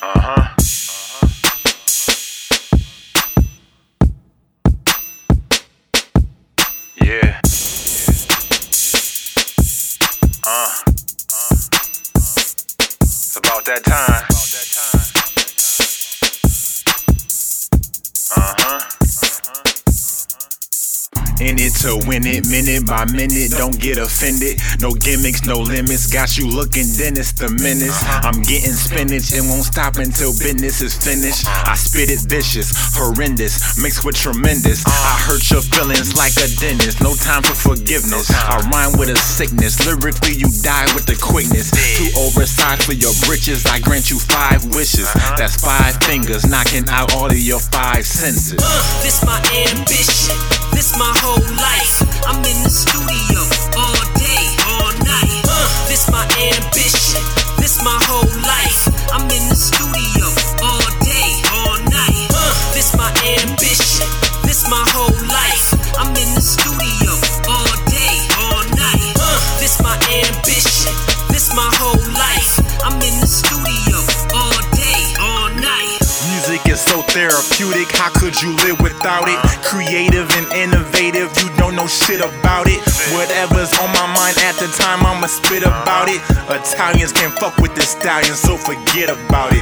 Uh huh. Yeah. Uh. It's about that time. Uh. In it to win it, minute by minute. Don't get offended. No gimmicks, no limits. Got you looking Dennis the menace. I'm getting spinach and won't stop until business is finished. I spit it vicious, horrendous, mixed with tremendous. I hurt your feelings like a dentist. No time for forgiveness. I rhyme with a sickness. Lyrically, you die with the quickness. Too oversized for your britches. I grant you five wishes. That's five fingers knocking out all of your five senses. Uh, this my ambition. This my whole life. So therapeutic, how could you live without it? Creative and innovative, you don't know shit about it. Whatever's Spit about it. Italians can't fuck with this stallion, so forget about it.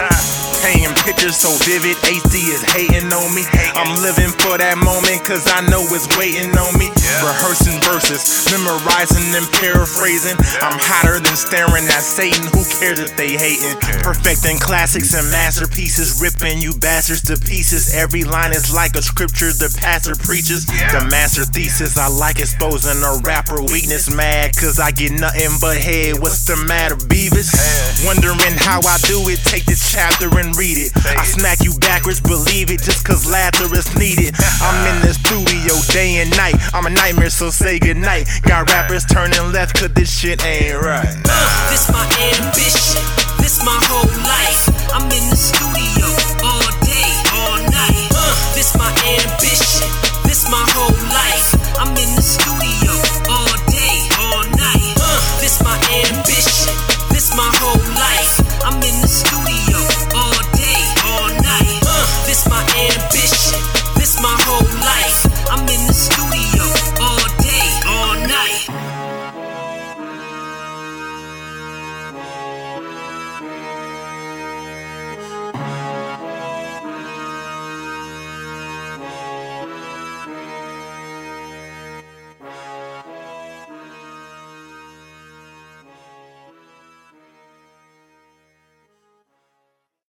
Painting pictures so vivid, AC is hating on me. I'm living for that moment, cause I know it's waiting on me. Rehearsing verses, memorizing and paraphrasing. I'm hotter than staring at Satan, who cares if they hating? Perfecting classics and masterpieces, ripping you bastards to pieces. Every line is like a scripture the pastor preaches. The master thesis, I like exposing a rapper weakness. Mad, cause I get nothing but head. What's the matter, Beavis? Wondering how I do it, take this chapter and read it. I smack you backwards, believe it, just cause laughter is needed. I'm in the studio day and night. I'm a nightmare, so say goodnight. Got rappers turning left, cause this shit ain't right. This my ambition.